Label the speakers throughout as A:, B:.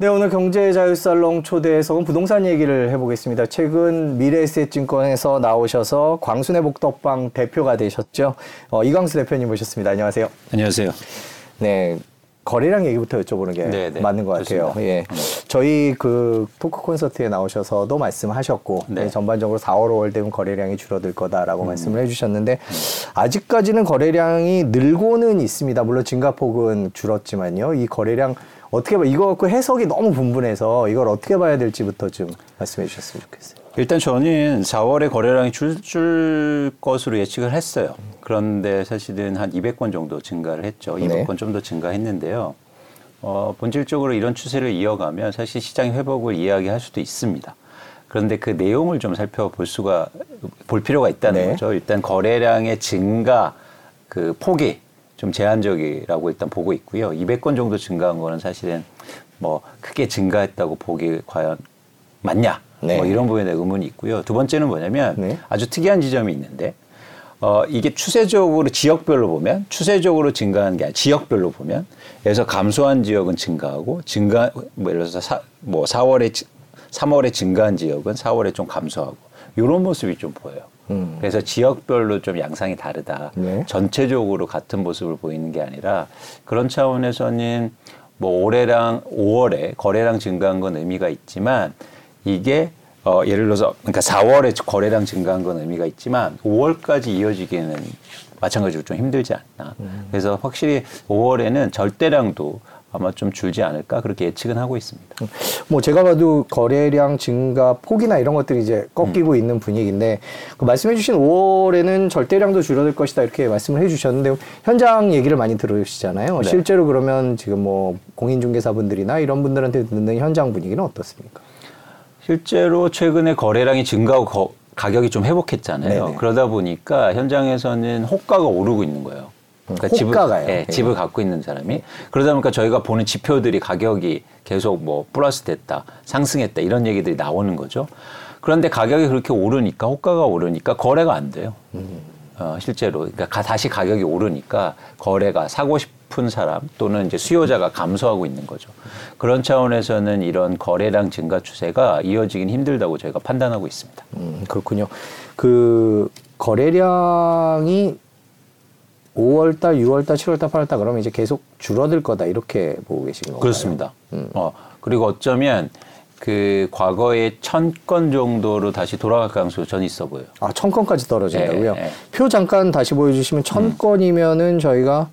A: 네, 오늘 경제자유살롱 초대해서 부동산 얘기를 해보겠습니다. 최근 미래에셋증권에서 나오셔서 광순의 복덕방 대표가 되셨죠. 어, 이광수 대표님 모셨습니다. 안녕하세요.
B: 안녕하세요.
A: 네, 거래량 얘기부터 여쭤보는 게 네네, 네. 맞는 것 같아요. 좋습니다. 예. 음. 저희 그 토크 콘서트에 나오셔서도 말씀하셨고 네. 네, 전반적으로 4월, 5월 되면 거래량이 줄어들 거다라고 음. 말씀을 해주셨는데 아직까지는 거래량이 늘고는 있습니다. 물론 증가폭은 줄었지만요. 이 거래량 어떻게 봐 이거 그 해석이 너무 분분해서 이걸 어떻게 봐야 될지부터 좀 말씀해 주셨으면 좋겠어요.
B: 일단 저는 4월에 거래량이 줄, 줄 것으로 예측을 했어요. 그런데 사실은 한 200건 정도 증가를 했죠. 200건 네. 좀더 증가했는데요. 어, 본질적으로 이런 추세를 이어가면 사실 시장의 회복을 이야기할 수도 있습니다. 그런데 그 내용을 좀 살펴볼 수가 볼 필요가 있다는 네. 거죠. 일단 거래량의 증가 그 폭이 좀 제한적이라고 일단 보고 있고요. 200건 정도 증가한 거는 사실은 뭐 크게 증가했다고 보기 과연 맞냐? 네. 뭐 이런 부분에 의문이 있고요. 두 번째는 뭐냐면 네. 아주 특이한 지점이 있는데 어, 이게 추세적으로 지역별로 보면 추세적으로 증가하는 게 아니라 지역별로 보면 그래서 감소한 지역은 증가하고 증가 뭐 예를 들어서 사, 뭐 4월에 3월에 증가한 지역은 4월에 좀 감소하고 이런 모습이 좀 보여요. 음. 그래서 지역별로 좀 양상이 다르다. 네. 전체적으로 같은 모습을 보이는 게 아니라 그런 차원에서는 뭐 올해랑 5월에 거래량 증가한 건 의미가 있지만 이게 어, 예를 들어서 그러니까 4월에 거래량 증가한 건 의미가 있지만 5월까지 이어지기에는 마찬가지로 좀 힘들지 않나. 음. 그래서 확실히 5월에는 절대량도 아마 좀 줄지 않을까 그렇게 예측은 하고 있습니다.
A: 뭐 제가 봐도 거래량 증가 폭이나 이런 것들이 이제 꺾이고 음. 있는 분위기인데 그 말씀해주신 5월에는 절대량도 줄어들 것이다 이렇게 말씀을 해주셨는데 현장 얘기를 많이 들으시잖아요. 네. 실제로 그러면 지금 뭐 공인중개사분들이나 이런 분들한테 듣는 현장 분위기는 어떻습니까?
B: 실제로 최근에 거래량이 증가하고 거, 가격이 좀 회복했잖아요. 네네. 그러다 보니까 현장에서는 호가가 오르고 있는 거예요.
A: 그러니까.
B: 집을, 예, 집을 갖고 있는 사람이 그러다 보니까 저희가 보는 지표들이 가격이 계속 뭐 플러스 됐다, 상승했다 이런 얘기들이 나오는 거죠. 그런데 가격이 그렇게 오르니까 호가가 오르니까 거래가 안 돼요. 음. 어, 실제로 그러니까 다시 가격이 오르니까 거래가 사고 싶은 사람 또는 이제 수요자가 감소하고 있는 거죠. 그런 차원에서는 이런 거래량 증가 추세가 이어지긴 힘들다고 저희가 판단하고 있습니다.
A: 음, 그렇군요. 그 거래량이 5월달, 6월달, 7월달, 8월달 그러면 이제 계속 줄어들 거다 이렇게 보고 계신 건가요?
B: 그렇습니다. 음. 어 그리고 어쩌면 그 과거에 천건 정도로 다시 돌아갈 가능성이 전 있어 보여요.
A: 아, 천 건까지 떨어진다고요? 네, 네. 표 잠깐 다시 보여주시면 천 음. 건이면은 저희가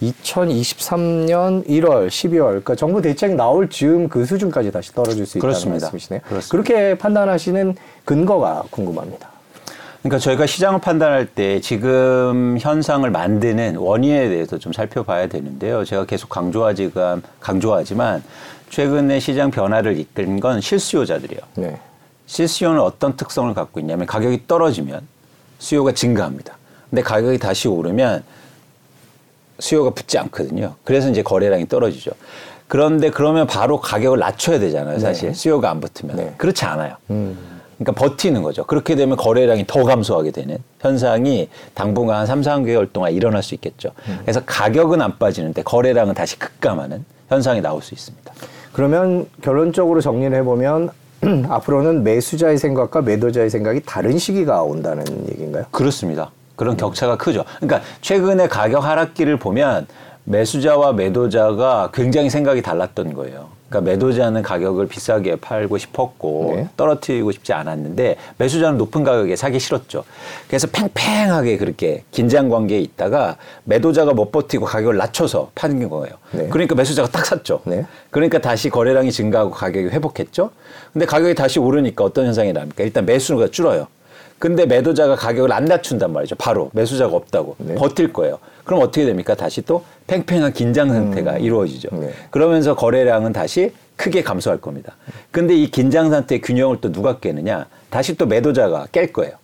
A: 2023년 1월, 12월, 그러니까 정부 대책 나올 즈음 그 수준까지 다시 떨어질 수 있다는 그렇습니다. 말씀이시네요. 그렇습니다. 그렇게 판단하시는 근거가 궁금합니다.
B: 그러니까 저희가 시장을 판단할 때 지금 현상을 만드는 원인에 대해서 좀 살펴봐야 되는데요. 제가 계속 강조하지만 강조하지만 최근에 시장 변화를 이끈 건 실수요자들이에요. 네. 실수요는 어떤 특성을 갖고 있냐면 가격이 떨어지면 수요가 증가합니다. 근데 가격이 다시 오르면 수요가 붙지 않거든요. 그래서 이제 거래량이 떨어지죠. 그런데 그러면 바로 가격을 낮춰야 되잖아요. 사실 네. 수요가 안 붙으면 네. 그렇지 않아요. 음. 그러니까 버티는 거죠. 그렇게 되면 거래량이 더 감소하게 되는 현상이 당분간 한 3, 4개월 동안 일어날 수 있겠죠. 음. 그래서 가격은 안 빠지는데 거래량은 다시 급감하는 현상이 나올 수 있습니다.
A: 그러면 결론적으로 정리를 해보면 앞으로는 매수자의 생각과 매도자의 생각이 다른 시기가 온다는 얘기인가요?
B: 그렇습니다. 그런 음. 격차가 크죠. 그러니까 최근에 가격 하락기를 보면 매수자와 매도자가 굉장히 생각이 달랐던 거예요. 그러니까 매도자는 가격을 비싸게 팔고 싶었고 네. 떨어뜨리고 싶지 않았는데 매수자는 높은 가격에 사기 싫었죠. 그래서 팽팽하게 그렇게 긴장 관계에 있다가 매도자가 못 버티고 가격을 낮춰서 파는 거예요. 네. 그러니까 매수자가 딱 샀죠. 네. 그러니까 다시 거래량이 증가하고 가격이 회복했죠. 근데 가격이 다시 오르니까 어떤 현상이 납니까? 일단 매수가 줄어요. 근데 매도자가 가격을 안 낮춘단 말이죠. 바로 매수자가 없다고 네. 버틸 거예요. 그럼 어떻게 됩니까? 다시 또 팽팽한 긴장 상태가 음. 이루어지죠. 네. 그러면서 거래량은 다시 크게 감소할 겁니다. 근데 이 긴장 상태의 균형을 또 누가 깨느냐? 다시 또 매도자가 깰 거예요.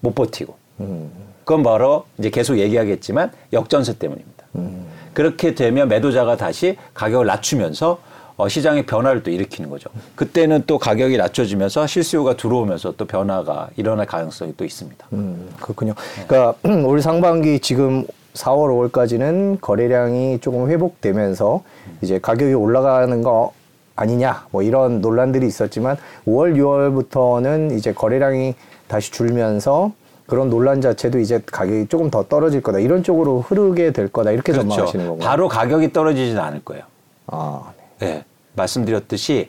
B: 못 버티고. 음. 그건 바로 이제 계속 얘기하겠지만 역전세 때문입니다. 음. 그렇게 되면 매도자가 다시 가격을 낮추면서 어, 시장의 변화를 또 일으키는 거죠. 그때는 또 가격이 낮춰지면서 실수요가 들어오면서 또 변화가 일어날 가능성이 또 있습니다. 음,
A: 그렇군요. 네. 그러니까 올 상반기 지금 4월, 5월까지는 거래량이 조금 회복되면서 이제 가격이 올라가는 거 아니냐 뭐 이런 논란들이 있었지만 5월 6월부터는 이제 거래량이 다시 줄면서 그런 논란 자체도 이제 가격이 조금 더 떨어질 거다 이런 쪽으로 흐르게 될 거다 이렇게 그렇죠. 전망하시는 거고
B: 바로 가격이 떨어지지는 않을 거예요. 아, 네. 네. 말씀드렸듯이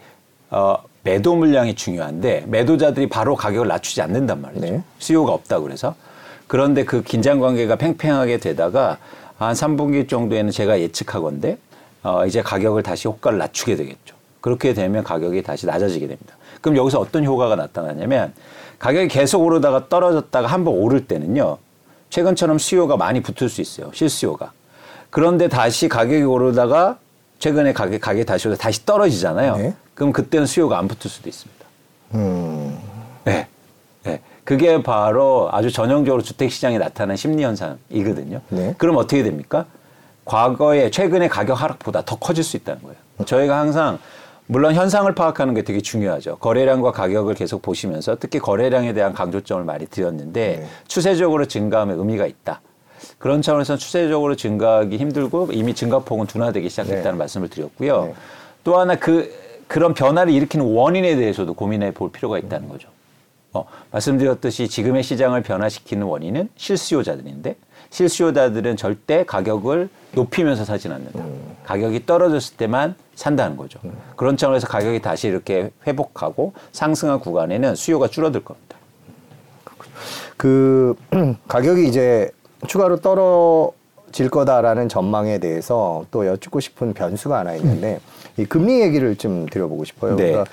B: 어, 매도 물량이 중요한데 매도자들이 바로 가격을 낮추지 않는단 말이죠. 네. 수요가 없다 그래서 그런데 그 긴장 관계가 팽팽하게 되다가 한 3분기 정도에는 제가 예측하건데 어, 이제 가격을 다시 호가를 낮추게 되겠죠. 그렇게 되면 가격이 다시 낮아지게 됩니다. 그럼 여기서 어떤 효과가 나타나냐면 가격이 계속 오르다가 떨어졌다가 한 번 오를 때는요. 최근처럼 수요가 많이 붙을 수 있어요. 실수요가. 그런데 다시 가격이 오르다가 최근에 가격, 가격이 다시 오르다 다시 떨어지잖아요. 네. 그럼 그때는 수요가 안 붙을 수도 있습니다. 음. 네. 네. 그게 바로 아주 전형적으로 주택 시장에 나타난 심리 현상이거든요. 네. 그럼 어떻게 됩니까? 과거에 최근의 가격 하락보다 더 커질 수 있다는 거예요. 저희가 항상 물론 현상을 파악하는 게 되게 중요하죠. 거래량과 가격을 계속 보시면서 특히 거래량에 대한 강조점을 많이 드렸는데 네. 추세적으로 증가함에 의미가 있다. 그런 차원에서 추세적으로 증가하기 힘들고 이미 증가폭은 둔화되기 시작했다는 네. 말씀을 드렸고요. 네. 또 하나 그 그런 변화를 일으키는 원인에 대해서도 고민해 볼 필요가 있다는 거죠. 어, 말씀드렸듯이 지금의 시장을 변화시키는 원인은 실수요자들인데 실수요자들은 절대 가격을 높이면서 사진 않는다. 음. 가격이 떨어졌을 때만 산다는 거죠. 음. 그런 차원에서 가격이 다시 이렇게 회복하고 상승한 구간에는 수요가 줄어들 겁니다.
A: 그 가격이 이제 추가로 떨어질 거다라는 전망에 대해서 또 여쭙고 싶은 변수가 하나 있는데 이 금리 얘기를 좀 드려보고 싶어요. 네. 그러니까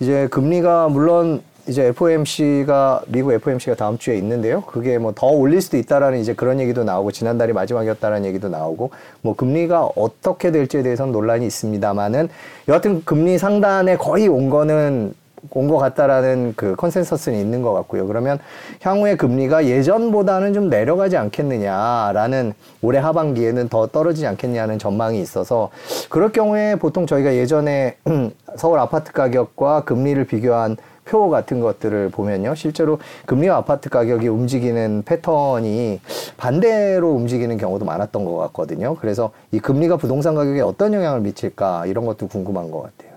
A: 이제 금리가 물론 이제 FOMC가 미국 FOMC가 다음 주에 있는데요. 그게 뭐 더 올릴 수도 있다라는 이제 그런 얘기도 나오고 지난달이 마지막이었다라는 얘기도 나오고 뭐 금리가 어떻게 될지에 대해서는 논란이 있습니다만은 여하튼 금리 상단에 거의 온 거는 온 것 같다라는 그 컨센서스는 있는 것 같고요. 그러면 향후에 금리가 예전보다는 좀 내려가지 않겠느냐라는 올해 하반기에는 더 떨어지지 않겠냐는 전망이 있어서 그럴 경우에 보통 저희가 예전에 서울 아파트 가격과 금리를 비교한 표 같은 것들을 보면요. 실제로 금리와 아파트 가격이 움직이는 패턴이 반대로 움직이는 경우도 많았던 것 같거든요. 그래서 이 금리가 부동산 가격에 어떤 영향을 미칠까 이런 것도 궁금한 것 같아요.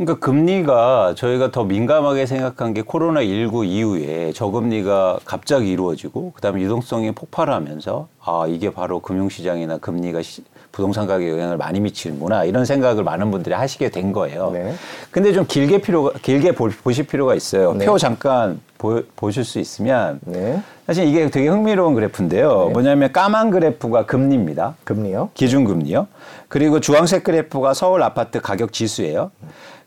B: 그러니까 금리가 저희가 더 민감하게 생각한 게 코로나 19 이후에 저금리가 갑자기 이루어지고 그다음에 유동성이 폭발하면서 아, 이게 바로 금융시장이나 금리가 시, 부동산 가격에 영향을 많이 미치는구나 이런 생각을 많은 분들이 하시게 된 거예요. 네. 근데 좀 길게 필요가 길게 보, 실 필요가 있어요. 네. 표 잠깐 보, 보실 수 있으면 네. 사실 이게 되게 흥미로운 그래프인데요. 네. 뭐냐면 까만 그래프가 금리입니다.
A: 금리요?
B: 기준금리요. 그리고 주황색 그래프가 서울 아파트 가격 지수예요.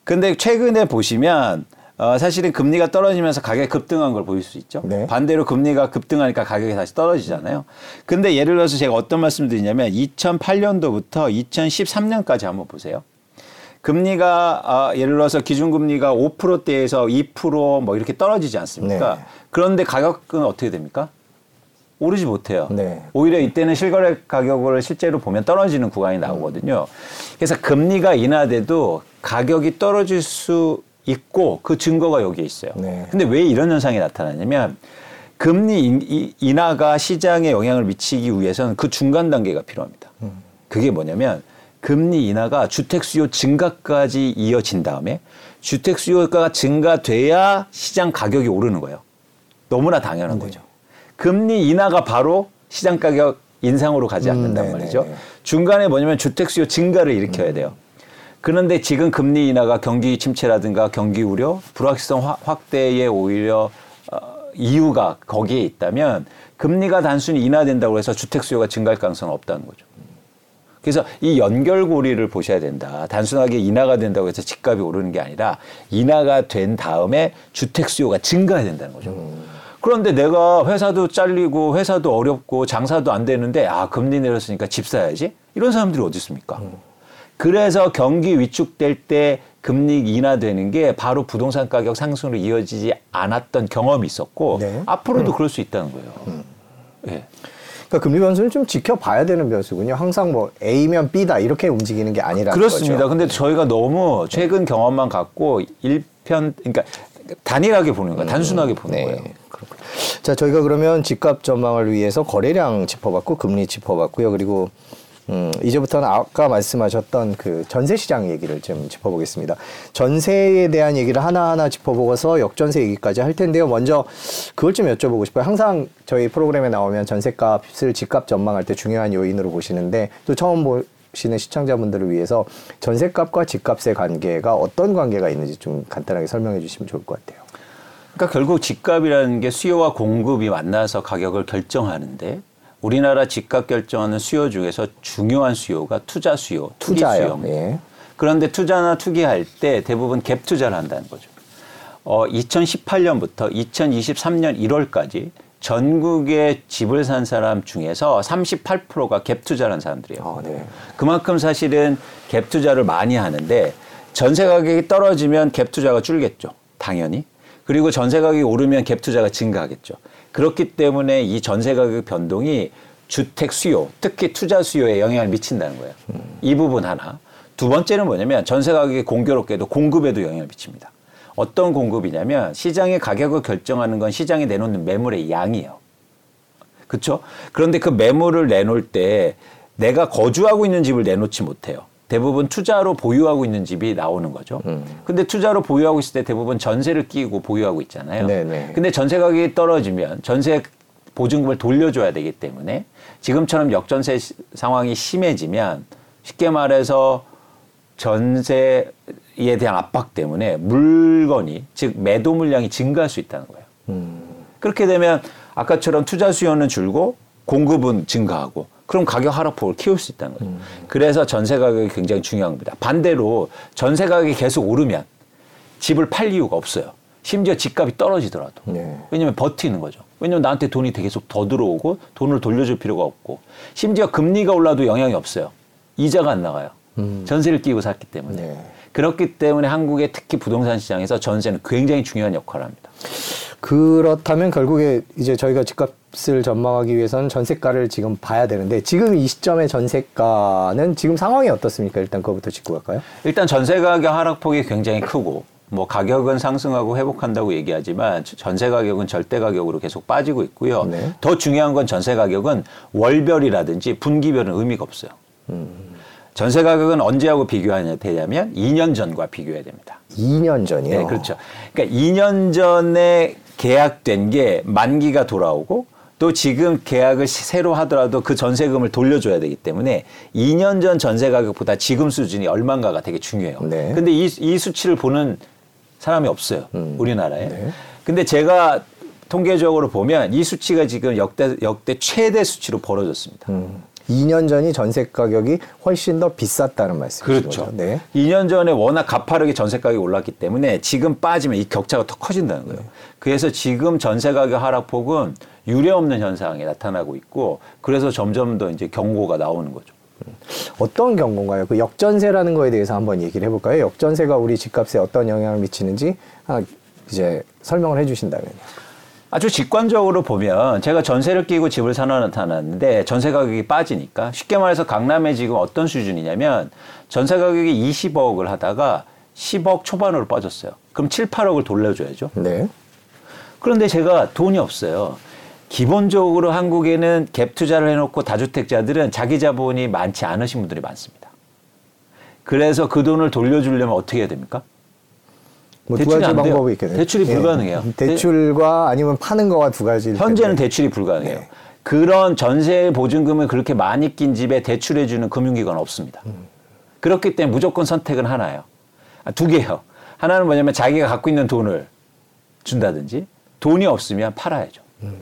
B: 근데 최근에 보시면 어, 사실은 금리가 떨어지면서 가격이 급등한 걸 보일 수 있죠. 네. 반대로 금리가 급등하니까 가격이 다시 떨어지잖아요. 근데 예를 들어서 제가 어떤 말씀 드리냐면 2008년도부터 2013년까지 한번 보세요. 금리가 아, 예를 들어서 기준금리가 5%대에서 2%뭐 이렇게 떨어지지 않습니까? 네. 그런데 가격은 어떻게 됩니까? 오르지 못해요. 네. 오히려 이때는 실거래 가격을 실제로 보면 떨어지는 구간이 나오거든요. 그래서 금리가 인하돼도 가격이 떨어질 수 있고 그 증거가 여기에 있어요. 네. 근데 왜 이런 현상이 나타나냐면 금리 인하가 시장에 영향을 미치기 위해서는 그 중간 단계가 필요합니다. 음. 그게 뭐냐면 금리 인하가 주택 수요 증가까지 이어진 다음에 주택 수요가 증가돼야 시장 가격이 오르는 거예요. 너무나 당연한 네. 거죠. 금리 인하가 바로 시장 가격 인상으로 가지 음, 않는단 음, 말이죠. 중간에 뭐냐면 주택 수요 증가를 일으켜야 음. 돼요. 그런데 지금 금리 인하가 경기 침체라든가 경기 우려, 불확실성 확대에 오히려 어, 이유가 거기에 있다면 금리가 단순히 인하된다고 해서 주택 수요가 증가할 가능성은 없다는 거죠. 그래서 이 연결고리를 보셔야 된다. 단순하게 인하가 된다고 해서 집값이 오르는 게 아니라 인하가 된 다음에 주택 수요가 증가해야 된다는 거죠. 음. 그런데 내가 회사도 잘리고 회사도 어렵고 장사도 안 되는데 아 금리 내렸으니까 집 사야지 이런 사람들이 어디 있습니까? 음. 그래서 경기 위축될 때 금리 인하되는 게 바로 부동산 가격 상승으로 이어지지 않았던 경험이 있었고 네. 앞으로도 음. 그럴 수 있다는 거예요. 음.
A: 네. 그러니까 금리 변수는 좀 지켜봐야 되는 변수군요. 항상 뭐 A면 B다 이렇게 움직이는 게 아니라
B: 그렇습니다. 거죠. 근데 저희가 너무 최근 경험만 갖고 일편 그러니까 단일하게 보는 거예요. 음. 단순하게 보는 네. 거예요.
A: 자, 저희가 그러면 집값 전망을 위해서 거래량 짚어봤고 금리 짚어봤고요. 그리고 음, 이제부터는 아까 말씀하셨던 그 전세 시장 얘기를 좀 짚어보겠습니다. 전세에 대한 얘기를 하나하나 짚어보고서 역전세 얘기까지 할 텐데요. 먼저 그걸 좀 여쭤보고 싶어요. 항상 저희 프로그램에 나오면 전세값을 집값 전망할 때 중요한 요인으로 보시는데 또 처음 보시는 시청자분들을 위해서 전세값과 집값의 관계가 어떤 관계가 있는지 좀 간단하게 설명해 주시면 좋을 것 같아요.
B: 그러니까 결국 집값이라는 게 수요와 공급이 만나서 가격을 결정하는데 우리나라 집값 결정하는 수요 중에서 중요한 수요가 투자 수요, 투기 수요. 예. 그런데 투자나 투기할 때 대부분 갭 투자를 한다는 거죠. 어, 2018년부터 2023년 1월까지 전국에 집을 산 사람 중에서 38%가 갭 투자를 한 사람들이에요. 아, 네. 그만큼 사실은 갭 투자를 많이 하는데 전세 가격이 떨어지면 갭 투자가 줄겠죠. 당연히. 그리고 전세 가격이 오르면 갭 투자가 증가하겠죠. 그렇기 때문에 이 전세 가격 변동이 주택 수요, 특히 투자 수요에 영향을 미친다는 거예요. 음. 이 부분 하나. 두 번째는 뭐냐면 전세 가격이 공교롭게도 공급에도 영향을 미칩니다. 어떤 공급이냐면 시장의 가격을 결정하는 건 시장에 내놓는 매물의 양이에요. 그렇죠? 그런데 그 매물을 내놓을 때 내가 거주하고 있는 집을 내놓지 못해요. 대부분 투자로 보유하고 있는 집이 나오는 거죠. 음. 근데 투자로 보유하고 있을 때 대부분 전세를 끼고 보유하고 있잖아요. 네네. 근데 전세 가격이 떨어지면 전세 보증금을 돌려줘야 되기 때문에 지금처럼 역전세 상황이 심해지면 쉽게 말해서 전세에 대한 압박 때문에 물건이 즉 매도 물량이 증가할 수 있다는 거예요. 음. 그렇게 되면 아까처럼 투자 수요는 줄고 공급은 증가하고 그럼 가격 하락폭을 키울 수 있다는 거죠. 음. 그래서 전세 가격이 굉장히 중요합니다. 반대로 전세 가격이 계속 오르면 집을 팔 이유가 없어요. 심지어 집값이 떨어지더라도. 네. 왜냐면 버티는 거죠. 왜냐면 나한테 돈이 계속 더 들어오고 돈을 돌려줄 필요가 없고 심지어 금리가 올라도 영향이 없어요. 이자가 안 나가요. 음. 전세를 끼고 샀기 때문에. 네. 그렇기 때문에 한국의 특히 부동산 시장에서 전세는 굉장히 중요한 역할을 합니다.
A: 그렇다면 결국에 이제 저희가 집값을 전망하기 위해서는 전세가를 지금 봐야 되는데 지금 이 시점의 전세가는 지금 상황이 어떻습니까? 일단 그거부터 짚고 갈까요?
B: 일단 전세 가격 하락폭이 굉장히 크고 뭐 가격은 상승하고 회복한다고 얘기하지만 전세 가격은 절대 가격으로 계속 빠지고 있고요. 네. 더 중요한 건 전세 가격은 월별이라든지 분기별은 의미가 없어요. 음. 전세 가격은 언제하고 비교하냐 되냐면 2년 전과 비교해야 됩니다.
A: 2년 전이요?
B: 네, 그렇죠. 그러니까 2년 전에 계약된 게 만기가 돌아오고 또 지금 계약을 새로 하더라도 그 전세금을 돌려줘야 되기 때문에 2년 전 전세 가격보다 지금 수준이 얼마인가가 되게 중요해요. 네. 근데 이, 이 수치를 보는 사람이 없어요. 음. 우리나라에. 네. 근데 제가 통계적으로 보면 이 수치가 지금 역대, 역대 최대 수치로 벌어졌습니다. 음.
A: 2년 전이 전세 가격이 훨씬 더 비쌌다는 말씀이죠.
B: 그렇죠. 네. 2년 전에 워낙 가파르게 전세 가격이 올랐기 때문에 지금 빠지면 이 격차가 더 커진다는 거예요. 네. 그래서 지금 전세 가격 하락폭은 유례 없는 현상이 나타나고 있고 그래서 점점 더 이제 경고가 나오는 거죠.
A: 어떤 경고인가요? 그 역전세라는 거에 대해서 한번 얘기를 해볼까요? 역전세가 우리 집값에 어떤 영향을 미치는지 이제 설명을 해주신다면요.
B: 아주 직관적으로 보면 제가 전세를 끼고 집을 사러 나타났는데 전세 가격이 빠지니까 쉽게 말해서 강남에 지금 어떤 수준이냐면 전세 가격이 20억을 하다가 10억 초반으로 빠졌어요. 그럼 7, 8억을 돌려줘야죠. 네. 그런데 제가 돈이 없어요. 기본적으로 한국에는 갭 투자를 해놓고 다주택자들은 자기 자본이 많지 않으신 분들이 많습니다. 그래서 그 돈을 돌려주려면 어떻게 해야 됩니까?
A: 뭐 두 가지 방법이 있겠네요.
B: 대출이 예. 불가능해요.
A: 대출과 아니면 파는 거와 두 가지.
B: 현재는 대출이 불가능해요. 네. 그런 전세 보증금을 그렇게 많이 낀 집에 대출해 주는 금융기관 없습니다. 음. 그렇기 때문에 무조건 선택은 하나예요. 아, 두 개요. 하나는 뭐냐면 자기가 갖고 있는 돈을 준다든지 돈이 없으면 팔아야죠. 음.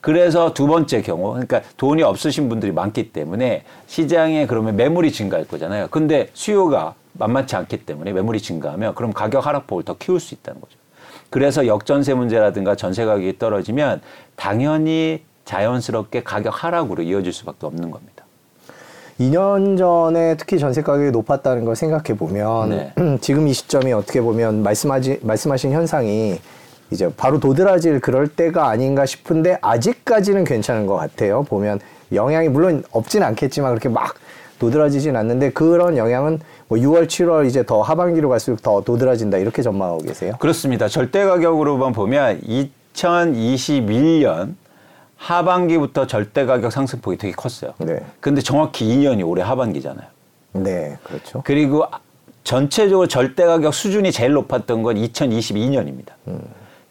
B: 그래서 두 번째 경우, 그러니까 돈이 없으신 분들이 많기 때문에 시장에 그러면 매물이 증가할 거잖아요. 근데 수요가 만만치 않기 때문에 매물이 증가하면 그럼 가격 하락폭을 더 키울 수 있다는 거죠. 그래서 역전세 문제라든가 전세 가격이 떨어지면 당연히 자연스럽게 가격 하락으로 이어질 수밖에 없는 겁니다.
A: 2년 전에 특히 전세 가격이 높았다는 걸 생각해 보면 네. 지금 이 시점이 어떻게 보면 말씀하지 말씀하신 현상이 이제 바로 도드라질 그럴 때가 아닌가 싶은데 아직까지는 괜찮은 것 같아요. 보면 영향이 물론 없진 않겠지만 그렇게 막 도드라지진 않는데 그런 영향은 뭐 6월, 7월 이제 더 하반기로 갈수록 더 도드라진다 이렇게 전망하고 계세요?
B: 그렇습니다. 절대 가격으로만 보면 2021년 하반기부터 절대 가격 상승폭이 되게 컸어요. 네. 근데 정확히 2년이 올해 하반기잖아요.
A: 네, 그렇죠.
B: 그리고 전체적으로 절대 가격 수준이 제일 높았던 건 2022년입니다. 음.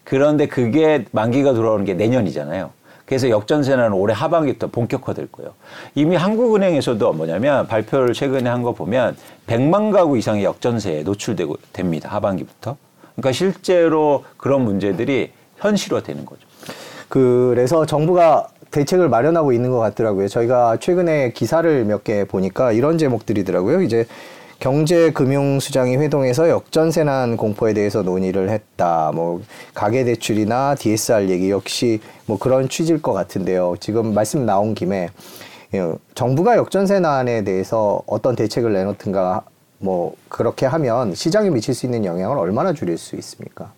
B: 그런데 그게 만기가 돌아오는 게 내년이잖아요. 그래서 역전세는 올해 하반기부터 본격화될 거예요. 이미 한국은행에서도 뭐냐면 발표를 최근에 한 거 보면 100만 가구 이상의 역전세에 노출되고 됩니다. 하반기부터. 그러니까 실제로 그런 문제들이 현실화되는 거죠.
A: 그래서 정부가 대책을 마련하고 있는 것 같더라고요. 저희가 최근에 기사를 몇 개 보니까 이런 제목들이더라고요. 이제 경제금융수장이 회동해서 역전세난 공포에 대해서 논의를 했다. 뭐 가계대출이나 DSR 얘기 역시 뭐 그런 취지일 것 같은데요. 지금 말씀 나온 김에 예, 정부가 역전세난에 대해서 어떤 대책을 내놓든가 뭐 그렇게 하면 시장에 미칠 수 있는 영향을 얼마나 줄일 수 있습니까?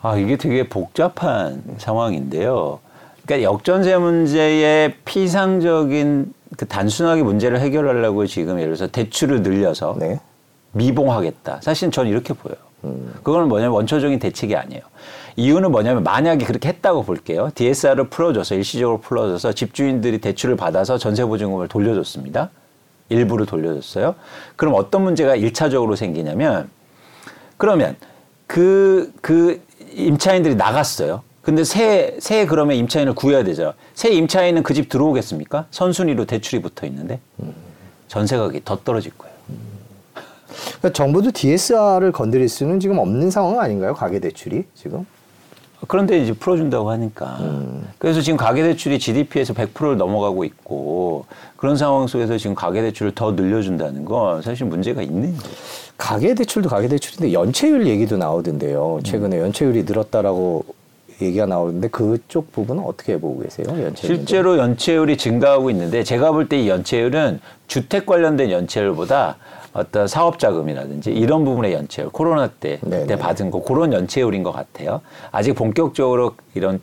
B: 아 이게 되게 복잡한 상황인데요. 그러니까 역전세 문제의 피상적인 그 단순하게 문제를 해결하려고 지금 예를 들어서 대출을 늘려서 네. 미봉하겠다. 사실 저는 이렇게 보여요. 음. 그거는 뭐냐면 원초적인 대책이 아니에요. 이유는 뭐냐면 만약에 그렇게 했다고 볼게요. DSR을 풀어줘서 일시적으로 풀어줘서 집주인들이 대출을 받아서 전세보증금을 돌려줬습니다. 일부를 돌려줬어요. 그럼 어떤 문제가 일차적으로 생기냐면 그러면 그, 그 임차인들이 나갔어요. 근데 새, 새 그러면 임차인을 구해야 되죠. 새 임차인은 그 집 들어오겠습니까? 선순위로 대출이 붙어 있는데 전세 가격이 더 떨어질 거예요.
A: 그러니까 정부도 DSR을 건드릴 수는 지금 없는 상황 아닌가요? 가계 대출이 지금?
B: 그런데 이제 풀어준다고 하니까. 음. 그래서 지금 가계대출이 GDP에서 100%를 넘어가고 있고 그런 상황 속에서 지금 가계대출을 더 늘려준다는 건 사실 문제가 있는 거예요.
A: 가계대출도 가계대출인데 연체율 얘기도 나오던데요. 최근에 음. 연체율이 늘었다라고 얘기가 나오는데 그쪽 부분은 어떻게 보고 계세요? 연체율
B: 실제로 연체율이 증가하고 있는데 제가 볼 때 이 연체율은 주택 관련된 연체율보다 어떤 사업 자금이라든지 이런 부분의 연체율 코로나 때 그때 받은 거 그런 연체율인 것 같아요. 아직 본격적으로 이런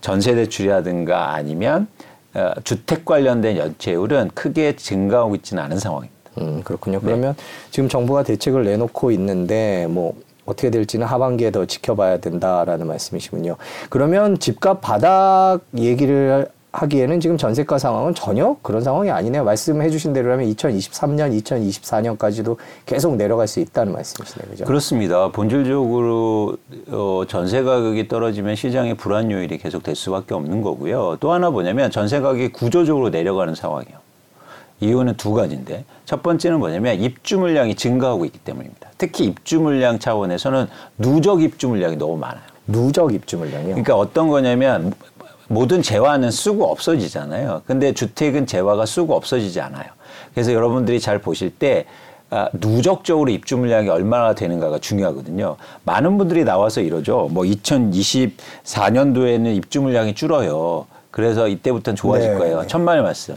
B: 전세 대출이라든가 아니면 어, 주택 관련된 연체율은 크게 증가하고 있지는 않은 상황입니다.
A: 음, 그렇군요. 그러면 네. 지금 정부가 대책을 내놓고 있는데 뭐 어떻게 될지는 하반기에 더 지켜봐야 된다라는 말씀이시군요. 그러면 집값 바닥 얘기를 하기에는 지금 전세가 상황은 전혀 그런 상황이 아니네요. 말씀해 주신 대로라면 2023년, 2024년까지도 계속 내려갈 수 있다는 말씀이시네요. 그죠?
B: 그렇습니다. 본질적으로 어, 전세 가격이 떨어지면 시장의 불안 요일이 계속 될 수밖에 없는 거고요. 또 하나 뭐냐면 전세 가격이 구조적으로 내려가는 상황이에요. 이유는 두 가지인데 첫 번째는 뭐냐면 입주 물량이 증가하고 있기 때문입니다. 특히 입주 물량 차원에서는 누적 입주 물량이 너무 많아요.
A: 누적 입주 물량이요?
B: 그러니까 어떤 거냐면 모든 재화는 쓰고 없어지잖아요. 근데 주택은 재화가 쓰고 없어지지 않아요. 그래서 여러분들이 잘 보실 때 아, 누적적으로 입주 물량이 얼마나 되는가가 중요하거든요. 많은 분들이 나와서 이러죠. 뭐 2024년도에는 입주 물량이 줄어요. 그래서 이때부터는 좋아질 네. 거예요. 천만의 말씀.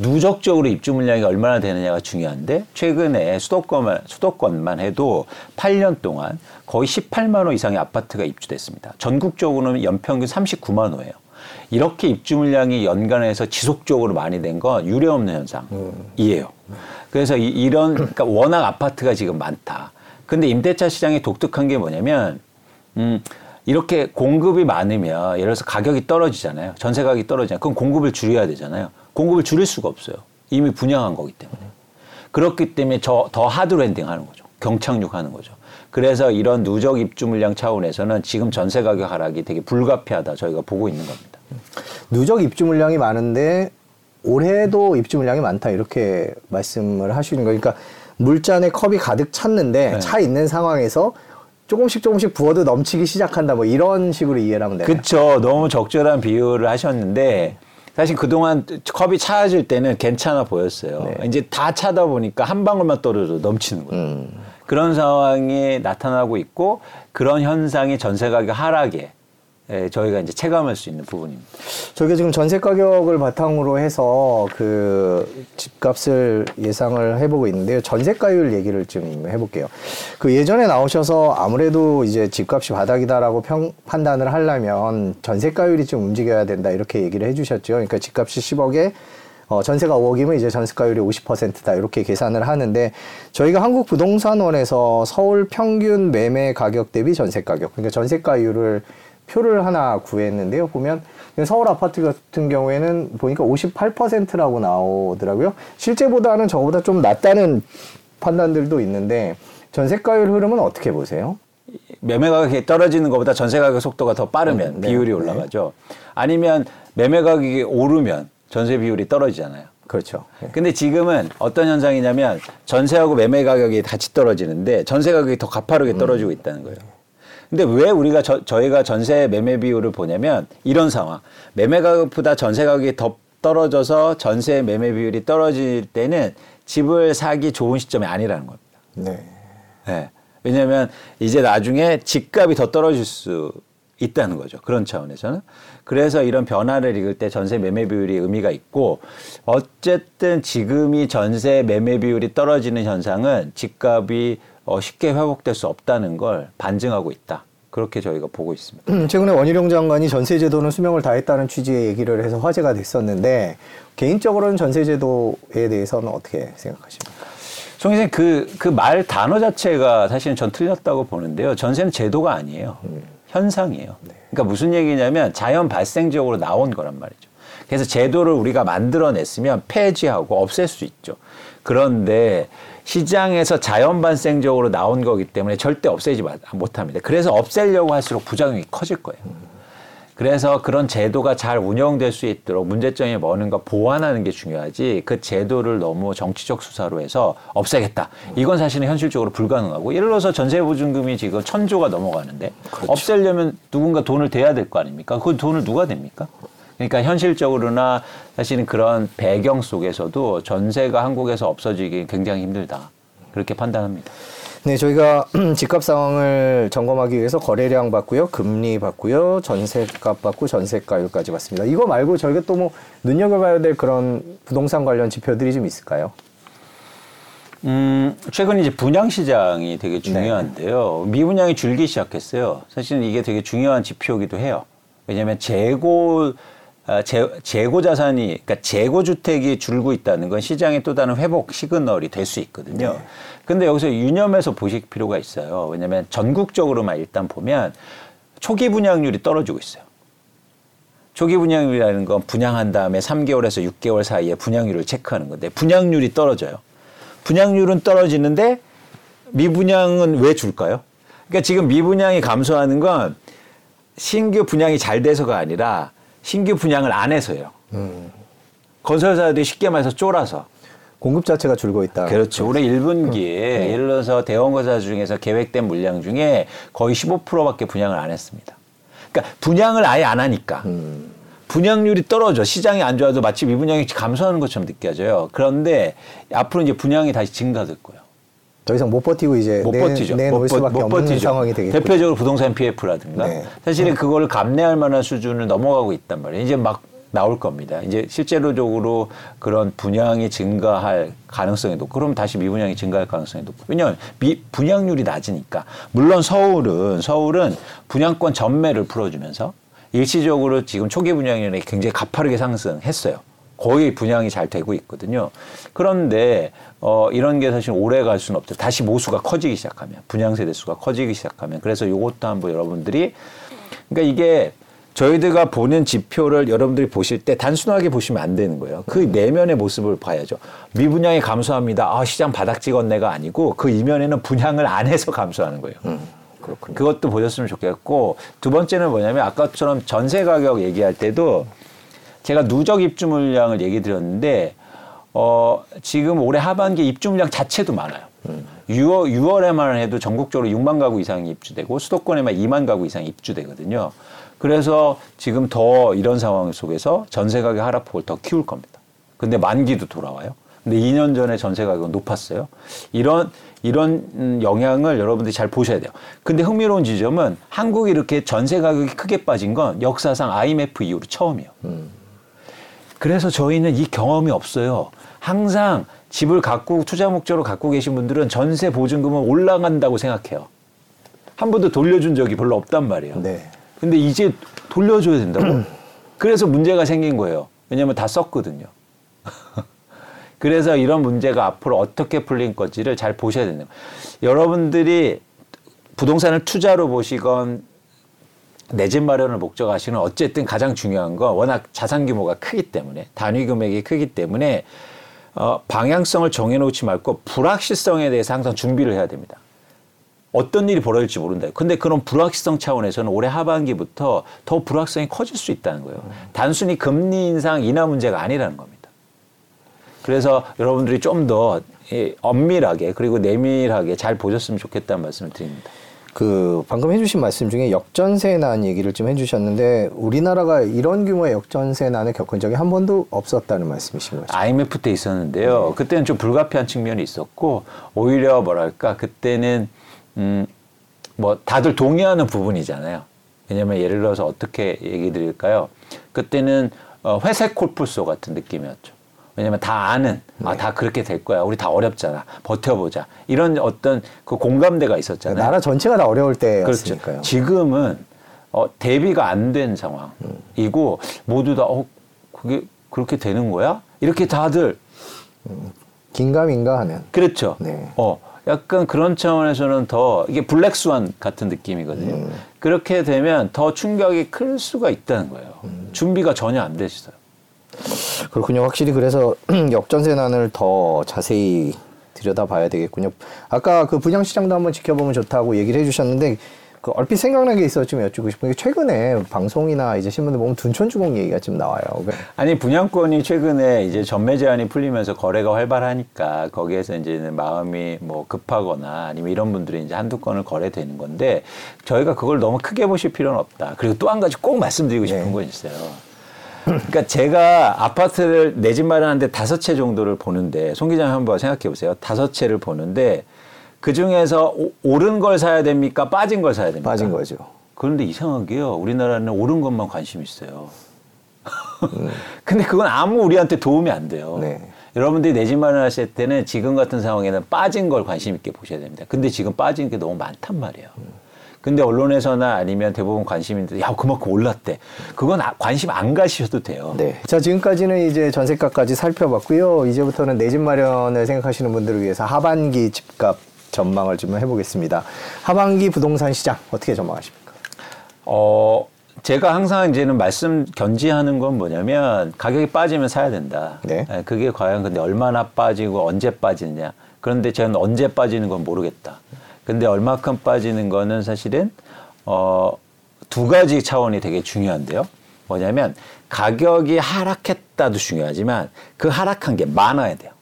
B: 누적적으로 입주 물량이 얼마나 되느냐가 중요한데 최근에 수도권만 수도권만 해도 8년 동안 거의 18만 호 이상의 아파트가 입주됐습니다. 전국적으로는 연평균 39만 호예요. 이렇게 입주 물량이 연간해서 지속적으로 많이 된 건 유례 없는 현상이에요. 그래서 이, 런 그러니까 워낙 아파트가 지금 많다. 근데 임대차 시장이 독특한 게 뭐냐면 음 이렇게 공급이 많으면 예를 들어서 가격이 떨어지잖아요. 전세 가격이 떨어지잖아요. 그럼 공급을 줄여야 되잖아요. 공급을 줄일 수가 없어요. 이미 분양한 거기 때문에. 그렇기 때문에 저 더 hard landing 하는 거죠. 경착륙 하는 거죠. 그래서 이런 누적 입주 물량 차원에서는 지금 전세 가격 하락이 되게 불가피하다 저희가 보고 있는 겁니다.
A: 누적 입주 물량이 많은데 올해도 입주 물량이 많다 이렇게 말씀을 하시는 거니까 그러니까 물잔에 컵이 가득 찼는데 네. 차 있는 상황에서 조금씩 조금씩 부어도 넘치기 시작한다 뭐 이런 식으로 이해를 하면 되나요?
B: 그렇죠. 너무 적절한 비유를 하셨는데 사실 그동안 컵이 차질 때는 괜찮아 보였어요. 네. 이제 다 차다 보니까 한 방울만 떨어져도 넘치는 거예요. 음. 그런 상황이 나타나고 있고 그런 현상이 전세 가격 하락에 예, 저희가 이제 체감할 수 있는 부분입니다.
A: 저희가 지금 전세 가격을 바탕으로 해서 그 집값을 예상을 해보고 있는데요. 전세가율 얘기를 좀 해볼게요. 그 예전에 나오셔서 아무래도 이제 집값이 바닥이다라고 평, 판단을 하려면 전세가율이 좀 움직여야 된다 이렇게 얘기를 해주셨죠. 그러니까 집값이 10억에 어, 전세가 5억이면 이제 전세가율이 50%다 이렇게 계산을 하는데 저희가 한국 부동산원에서 서울 평균 매매 가격 대비 전세 가격 그러니까 전세가율을 표를 하나 구했는데요. 보면 서울 아파트 같은 경우에는 보니까 58%라고 나오더라고요. 실제보다는 저보다 좀 낮다는 판단들도 있는데 전세 가율 흐름은 어떻게 보세요?
B: 매매 가격이 떨어지는 것보다 전세 가격 속도가 더 빠르면 음, 네, 비율이 네. 올라가죠. 네. 아니면 매매 가격이 오르면 전세 비율이 떨어지잖아요.
A: 그렇죠.
B: 네. 근데 지금은 어떤 현상이냐면 전세하고 매매 가격이 같이 떨어지는데 전세 가격이 더 가파르게 떨어지고 있다는 거예요. 근데 왜 우리가 저, 저희가 전세 매매 비율을 보냐면 이런 상황. 매매 가격보다 전세 가격이 더 떨어져서 전세 매매 비율이 떨어질 때는 집을 사기 좋은 시점이 아니라는 겁니다. 네. 네. 왜냐하면 이제 나중에 집값이 더 떨어질 수 있다는 거죠. 그런 차원에서는. 그래서 이런 변화를 읽을 때 전세 매매 비율이 의미가 있고 어쨌든 지금이 전세 매매 비율이 떨어지는 현상은 집값이 어, 쉽게 회복될 수 없다는 걸 반증하고 있다. 그렇게 저희가 보고 있습니다.
A: 음, 최근에 원희룡 장관이 전세제도는 수명을 다했다는 취지의 얘기를 해서 화제가 됐었는데 개인적으로는 전세제도에 대해서는 어떻게 생각하십니까?
B: 송 선생 그, 그 말 단어 자체가 사실은 전 틀렸다고 보는데요. 전세는 제도가 아니에요. 음. 현상이에요. 네. 그러니까 무슨 얘기냐면 자연 발생적으로 나온 거란 말이죠. 그래서 제도를 우리가 만들어냈으면 폐지하고 없앨 수 있죠. 그런데 시장에서 자연 발생적으로 나온 거기 때문에 절대 없애지 못합니다. 그래서 없애려고 할수록 부작용이 커질 거예요. 그래서 그런 제도가 잘 운영될 수 있도록 문제점이 뭐는가 보완하는 게 중요하지 그 제도를 너무 정치적 수사로 해서 없애겠다. 이건 사실은 현실적으로 불가능하고 예를 들어서 전세보증금이 지금 천조가 넘어가는데 그렇죠. 없애려면 누군가 돈을 대야 될 거 아닙니까? 그 돈을 누가 댑니까? 그러니까 현실적으로나 사실은 그런 배경 속에서도 전세가 한국에서 없어지기 굉장히 힘들다. 그렇게 판단합니다.
A: 네, 저희가 집값 상황을 점검하기 위해서 거래량 봤고요, 금리 봤고요, 전세값 봤고 전세가율까지 봤습니다. 이거 말고 저희가 또 뭐 눈여겨봐야 될 그런 부동산 관련 지표들이 좀 있을까요?
B: 음, 최근 이제 분양 시장이 되게 네. 중요한데요. 네. 미분양이 줄기 시작했어요. 사실은 이게 되게 중요한 지표이기도 해요. 왜냐하면 재고 아, 재, 재고 자산이 그러니까 재고 주택이 줄고 있다는 건 시장의 또 다른 회복 시그널이 될 수 있거든요. 네. 근데 여기서 유념해서 보실 필요가 있어요. 왜냐하면 전국적으로만 일단 보면 초기 분양률이 떨어지고 있어요. 초기 분양률이라는 건 분양한 다음에 3개월에서 6개월 사이에 분양률을 체크하는 건데 분양률이 떨어져요. 분양률은 떨어지는데 미분양은 왜 줄까요? 그러니까 지금 미분양이 감소하는 건 신규 분양이 잘 돼서가 아니라 신규 분양을 안 해서요. 음. 건설사들이 쉽게 말해서 쫄아서.
A: 공급 자체가 줄고 있다.
B: 그렇죠. 올해 1분기에 음. 예를 들어서 대원건설 중에서 계획된 물량 중에 거의 15%밖에 분양을 안 했습니다. 그러니까 분양을 아예 안 하니까 음. 분양률이 떨어져 시장이 안 좋아도 마치 미분양이 감소하는 것처럼 느껴져요. 그런데 앞으로 이제 분양이 다시 증가될 거예요.
A: 더 이상 못 버티고 이제 못 내, 버티죠. 내놓을 못, 수밖에 못 없는 버티죠. 상황이 되겠죠.
B: 대표적으로 부동산 PF라든가 네. 사실은 그거를 감내할 만한 수준을 넘어가고 있단 말이에요. 이제 막 나올 겁니다. 이제 실제로적으로 그런 분양이 증가할 가능성이 높고 그럼 다시 미분양이 증가할 가능성이 높고 왜냐하면 미, 분양률이 낮으니까 물론 서울은 서울은 분양권 전매를 풀어주면서 일시적으로 지금 초기 분양률이 굉장히 가파르게 상승했어요. 거의 분양이 잘 되고 있거든요. 그런데 어, 이런 게 사실 오래 갈 수는 없죠. 다시 모수가 커지기 시작하면 분양 세 대 수가 커지기 시작하면 그래서 이것도 한번 여러분들이 그러니까 이게 저희들가 보는 지표를 여러분들이 보실 때 단순하게 보시면 안 되는 거예요. 그 내면의 모습을 봐야죠. 미분양이 감소합니다. 아, 시장 바닥 찍었네가 아니고 그 이면에는 분양을 안 해서 감소하는 거예요. 음, 그렇군요. 그것도 보셨으면 좋겠고 두 번째는 뭐냐면 아까처럼 전세 가격 얘기할 때도 제가 누적 입주 물량을 얘기 드렸는데 어, 지금 올해 하반기 입주 물량 자체도 많아요. 음. 6월, 6월에만 해도 전국적으로 6만 가구 이상이 입주되고 수도권에만 2만 가구 이상이 입주되거든요. 그래서 지금 더 이런 상황 속에서 전세 가격 하락폭을 더 키울 겁니다. 근데 만기도 돌아와요. 근데 2년 전에 전세 가격은 높았어요. 이런 이런 영향을 여러분들이 잘 보셔야 돼요. 근데 흥미로운 지점은 한국이 이렇게 전세 가격이 크게 빠진 건 역사상 IMF 이후로 처음이에요. 음. 그래서 저희는 이 경험이 없어요. 항상 집을 갖고 투자 목적으로 갖고 계신 분들은 전세 보증금은 올라간다고 생각해요. 한 번도 돌려준 적이 별로 없단 말이에요. 네. 근데 이제 돌려줘야 된다고. 그래서 문제가 생긴 거예요. 왜냐하면 다 썼거든요. 그래서 이런 문제가 앞으로 어떻게 풀린 건지를 잘 보셔야 된다. 여러분들이 부동산을 투자로 보시건 내 집 마련을 목적하시는 어쨌든 가장 중요한 건 워낙 자산 규모가 크기 때문에 단위 금액이 크기 때문에 어, 방향성을 정해놓지 말고 불확실성에 대해서 항상 준비를 해야 됩니다. 어떤 일이 벌어질지 모른다. 근데 그런 불확실성 차원에서는 올해 하반기부터 더 불확성이 커질 수 있다는 거예요. 단순히 금리 인상 인하 문제가 아니라는 겁니다. 그래서 여러분들이 좀 더 엄밀하게 그리고 내밀하게 잘 보셨으면 좋겠다는 말씀을 드립니다.
A: 그 방금 해주신 말씀 중에 역전세난 얘기를 좀 해주셨는데 우리나라가 이런 규모의 역전세난을 겪은 적이 한 번도 없었다는 말씀이신 거죠?
B: IMF 때 있었는데요. 네. 그때는 좀 불가피한 측면이 있었고 오히려 뭐랄까 그때는 음, 뭐 다들 동의하는 부분이잖아요. 왜냐면 예를 들어서 어떻게 얘기 드릴까요? 그때는 어, 회색 콜프소 같은 느낌이었죠. 왜냐면 다 아는 아, 네. 아다 그렇게 될 거야. 우리 다 어렵잖아. 버텨보자. 이런 어떤 그 공감대가 있었잖아요.
A: 나라 전체가 다 어려울 때였으니까요.
B: 그렇죠. 지금은 어, 대비가 안 된 상황이고 음. 모두 다 어, 그게 그렇게 되는 거야? 이렇게 다들
A: 음. 긴가민가 하는.
B: 그렇죠. 네. 어, 약간 그런 차원에서는 더 이게 블랙스완 같은 느낌이거든요. 음. 그렇게 되면 더 충격이 클 수가 있다는 거예요. 음. 준비가 전혀 안 되시어요.
A: 그렇군요. 확실히 그래서 역전세난을 더 자세히 들여다봐야 되겠군요. 아까 그 분양시장도 한번 지켜보면 좋다고 얘기를 해주셨는데 그 얼핏 생각난 게 있어 좀 여쭙고 싶은 게 최근에 방송이나 이제 신문들 보면 둔촌주공 얘기가 좀 나와요.
B: 아니 분양권이 최근에 이제 전매 제한이 풀리면서 거래가 활발하니까 거기에서 이제는 마음이 뭐 급하거나 아니면 이런 분들이 이제 한두 건을 거래되는 건데 저희가 그걸 너무 크게 보실 필요는 없다. 그리고 또 한 가지 꼭 말씀드리고 싶은 네. 건 있어요. 그러니까 제가 아파트를 내 집 마련하는데 다섯 채 정도를 보는데 송 기자님 한번 생각해 보세요. 다섯 채를 보는데 그 중에서 오른 걸 사야 됩니까? 빠진 걸 사야 됩니까?
A: 빠진 거죠.
B: 그런데 이상하게요. 우리나라는 오른 것만 관심 있어요. 음. 근데 그건 아무 우리한테 도움이 안 돼요. 네. 여러분들이 내 집 마련하실 때는 지금 같은 상황에는 빠진 걸 관심 있게 보셔야 됩니다. 근데 지금 빠진 게 너무 많단 말이에요. 음. 근데 언론에서나 아니면 대부분 관심인데 야 그만큼 올랐대. 그건 아, 관심 안 가셔도 돼요.
A: 네. 자 지금까지는 이제 전세가까지 살펴봤고요. 이제부터는 내 집 마련을 생각하시는 분들을 위해서 하반기 집값 전망을 좀 해보겠습니다. 하반기 부동산 시장 어떻게 전망하십니까?
B: 어. 제가 항상 이제는 말씀 견지하는 건 뭐냐면 가격이 빠지면 사야 된다. 네. 네 그게 과연 근데 얼마나 빠지고 언제 빠지느냐. 그런데 저는 언제 빠지는 건 모르겠다. 근데 얼마큼 빠지는 거는 사실은 어, 두 가지 차원이 되게 중요한데요. 뭐냐면 가격이 하락했다도 중요하지만 그 하락한 게 많아야 돼요.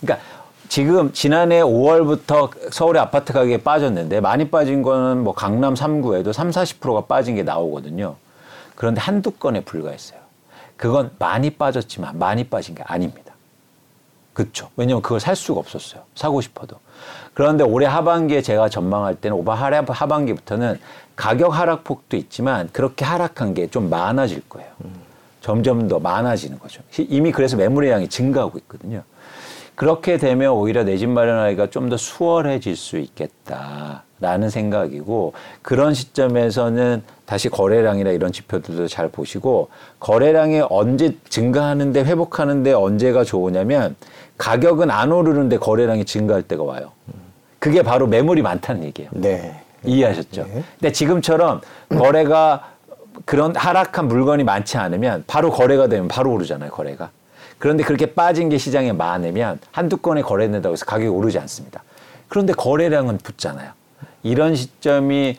B: 그러니까 지금 지난해 5월부터 서울의 아파트 가격이 빠졌는데 많이 빠진 거는 뭐 강남 3구에도 3, 40%가 빠진 게 나오거든요. 그런데 한두 건에 불과했어요. 그건 많이 빠졌지만 많이 빠진 게 아닙니다. 그렇죠. 왜냐면 그걸 살 수가 없었어요. 사고 싶어도. 그런데 올해 하반기에 제가 전망할 때는 오바 하반기부터는 가격 하락폭도 있지만 그렇게 하락한 게 좀 많아질 거예요. 점점 더 많아지는 거죠. 이미 그래서 매물의 양이 증가하고 있거든요. 그렇게 되면 오히려 내 집 마련하기가 좀 더 수월해질 수 있겠다라는 생각이고 그런 시점에서는 다시 거래량이나 이런 지표들도 잘 보시고 거래량이 언제 증가하는데 회복하는데 언제가 좋으냐면 가격은 안 오르는데 거래량이 증가할 때가 와요. 그게 바로 매물이 많다는 얘기예요. 네. 이해하셨죠? 네. 근데 지금처럼 거래가 그런 하락한 물건이 많지 않으면 바로 거래가 되면 바로 오르잖아요, 거래가. 그런데 그렇게 빠진 게 시장에 많으면 한두 건에 거래된다고 해서 가격이 오르지 않습니다. 그런데 거래량은 붙잖아요. 이런 시점이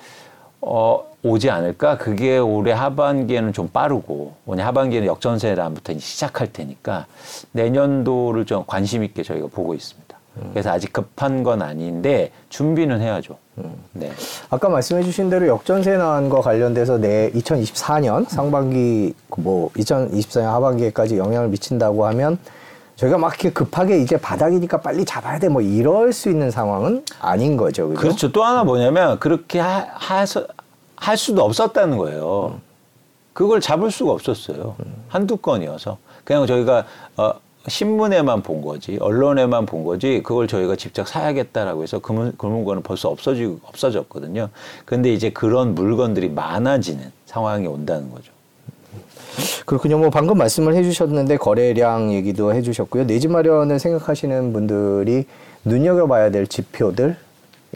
B: 어, 오지 않을까? 그게 올해 하반기에는 좀 빠르고, 오늘 하반기에는 역전세라부터 시작할 테니까 내년도를 좀 관심 있게 저희가 보고 있습니다. 그래서 아직 급한 건 아닌데 준비는 해야죠. 음.
A: 네. 아까 말씀해 주신 대로 역전세난과 관련돼서 내 2024년 상반기 뭐 2024년 하반기에까지 영향을 미친다고 하면 저희가 막 이렇게 급하게 이제 바닥이니까 빨리 잡아야 돼 뭐 이럴 수 있는 상황은 아닌 거죠.
B: 그죠? 그렇죠. 또 하나 뭐냐면 그렇게 하, 하서, 할 수도 없었다는 거예요. 음. 그걸 잡을 수가 없었어요. 음. 한두 건이어서. 그냥 저희가 어, 신문에만 본 거지 언론에만 본 거지 그걸 저희가 직접 사야겠다라고 해서 그 물건은 벌써 없어지 없어졌거든요. 근데 이제 그런 물건들이 많아지는 상황이 온다는 거죠.
A: 그렇군요. 뭐 방금 말씀을 해주셨는데 거래량 얘기도 해주셨고요. 내 집 마련을 생각하시는 분들이 눈여겨봐야 될 지표들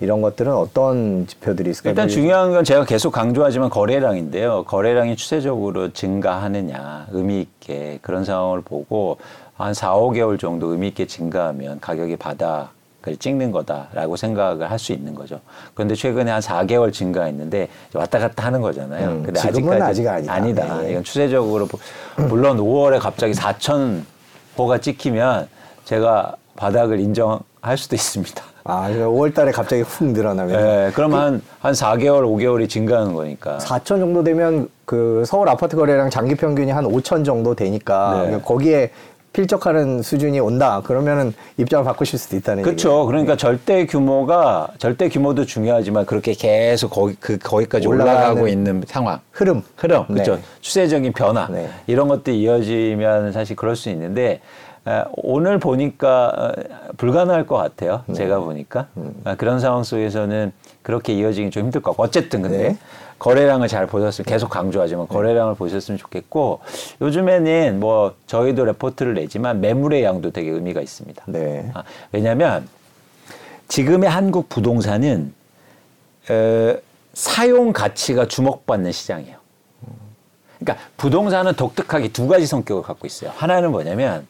A: 이런 것들은 어떤 지표들이 있을까요?
B: 일단 중요한 건 제가 계속 강조하지만 거래량인데요. 거래량이 추세적으로 증가하느냐, 의미 있게 그런 상황을 보고 한 4, 5개월 정도 의미 있게 증가하면 가격이 바닥을 찍는 거다라고 생각을 할 수 있는 거죠. 그런데 최근에 한 4개월 증가했는데 왔다 갔다 하는 거잖아요.
A: 음, 근데 지금은 아직까지 아직 아니다.
B: 아니다. 네. 이건 추세적으로 물론 5월에 갑자기 4천 호가 찍히면 제가 바닥을 인정할 수도 있습니다.
A: 아, 5월 달에 갑자기 훅 늘어나면.
B: 네, 그럼 그, 한, 한 4개월, 5개월이 증가하는 거니까.
A: 4천 정도 되면 그 서울 아파트 거래량 장기 평균이 한 5천 정도 되니까 네. 거기에 필적하는 수준이 온다. 그러면은 입장을 바꾸실 수도 있다는
B: 그렇죠. 그러니까 네. 절대 규모가 절대 규모도 중요하지만 그렇게 계속 거기 그 거기까지 올라가고 있는 상황.
A: 흐름.
B: 흐름. 그렇죠. 네. 추세적인 변화. 네. 이런 것들이 이어지면 사실 그럴 수 있는데 오늘 보니까 어, 불가능할 것 같아요. 네. 제가 보니까 음. 아, 그런 상황 속에서는 그렇게 이어지기 좀 힘들 것 같고 어쨌든 근데 네. 거래량을 잘 보셨으면 계속 강조하지만 네. 거래량을 보셨으면 좋겠고 요즘에는 뭐 저희도 레포트를 내지만 매물의 양도 되게 의미가 있습니다. 네. 아, 왜냐하면 지금의 한국 부동산은 어, 사용 가치가 주목받는 시장이에요. 그러니까 부동산은 독특하게 두 가지 성격을 갖고 있어요. 하나는 뭐냐면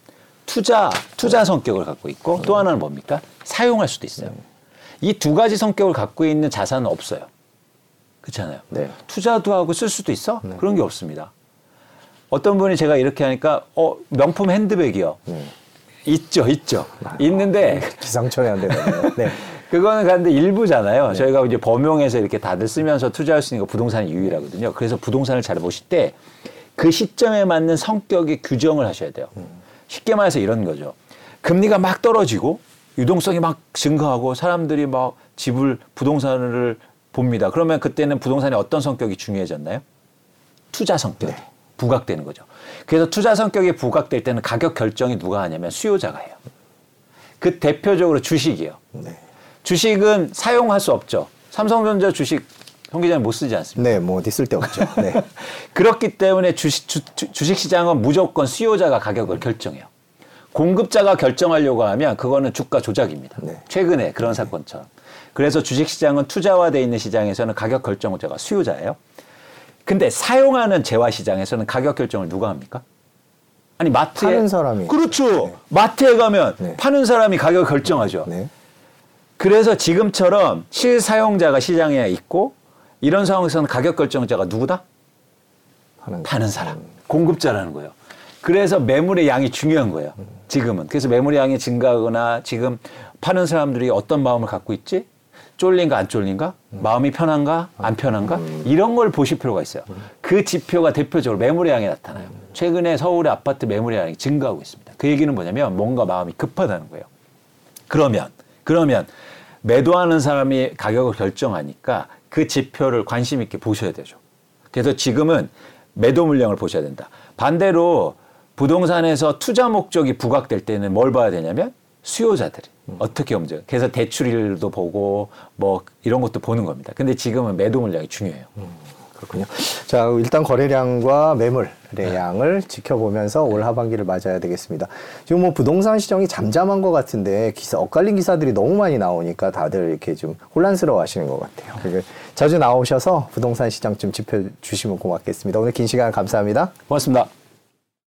B: 투자 투자 성격을 갖고 있고 또 하나는 뭡니까? 사용할 수도 있어요. 이 두 가지 성격을 갖고 있는 자산은 없어요. 그렇잖아요. 네. 투자도 하고 쓸 수도 있어? 네. 그런 게 없습니다. 어떤 분이 제가 이렇게 하니까 어 명품 핸드백이요. 네. 있죠, 있죠. 아, 있는데
A: 네, 기상천외 안 되네요. 네.
B: 그거는 그런데 일부잖아요. 네. 저희가 이제 범용해서 이렇게 다들 쓰면서 투자할 수 있는 거 부동산이 유일하거든요. 그래서 부동산을 잘 보실 때 그 시점에 맞는 성격의 규정을 하셔야 돼요. 음. 쉽게 말해서 이런 거죠. 금리가 막 떨어지고 유동성이 막 증가하고 사람들이 막 집을 부동산을 봅니다. 그러면 그때는 부동산의 어떤 성격이 중요해졌나요? 투자 성격. 네. 부각되는 거죠. 그래서 투자 성격이 부각될 때는 가격 결정이 누가 하냐면 수요자가 해요. 그 대표적으로 주식이에요. 네. 주식은 사용할 수 없죠. 삼성전자 주식 송 기자님 못 쓰지 않습니까?
A: 네, 뭐 어디 쓸 데 없죠. 네.
B: 그렇기 때문에 주식, 주, 주식 시장은 무조건 수요자가 가격을 결정해요. 공급자가 결정하려고 하면 그거는 주가 조작입니다. 네. 최근에 그런 사건처럼. 그래서 주식 시장은 투자화돼 있는 시장에서는 가격 결정자가 수요자예요. 근데 사용하는 재화 시장에서는 가격 결정을 누가 합니까? 아니 마트에
A: 파는 사람이
B: 그렇죠. 네. 마트에 가면 네. 파는 사람이 가격 결정하죠. 네. 그래서 지금처럼 실사용자가 시장에 있고 이런 상황에서는 가격 결정자가 누구다? 파는, 파는 사람. 음. 공급자라는 거예요. 그래서 매물의 양이 중요한 거예요. 음. 지금은. 그래서 매물의 양이 증가하거나 지금 파는 사람들이 어떤 마음을 갖고 있지? 쫄린가 안 쫄린가? 음. 마음이 편한가 안 편한가? 음. 이런 걸 보실 필요가 있어요. 음. 그 지표가 대표적으로 매물의 양이 나타나요. 음. 최근에 서울의 아파트 매물의 양이 증가하고 있습니다. 그 얘기는 뭐냐면 뭔가 마음이 급하다는 거예요. 그러면 그러면 매도하는 사람이 가격을 결정하니까 그 지표를 관심 있게 보셔야 되죠. 그래서 지금은 매도 물량을 보셔야 된다. 반대로 부동산에서 투자 목적이 부각될 때는 뭘 봐야 되냐면 수요자들이 음. 어떻게 움직여. 그래서 대출일도 보고 뭐 이런 것도 보는 겁니다. 근데 지금은 매도 물량이 중요해요. 음.
A: 그렇군요. 자, 일단 거래량과 매물의 네. 양을 지켜보면서 올 하반기를 맞아야 되겠습니다. 지금 뭐 부동산 시장이 잠잠한 것 같은데 기사, 엇갈린 기사들이 너무 많이 나오니까 다들 이렇게 좀 혼란스러워 하시는 것 같아요. 자주 나오셔서 부동산 시장 좀 짚어 주시면 고맙겠습니다. 오늘 긴 시간 감사합니다.
B: 고맙습니다.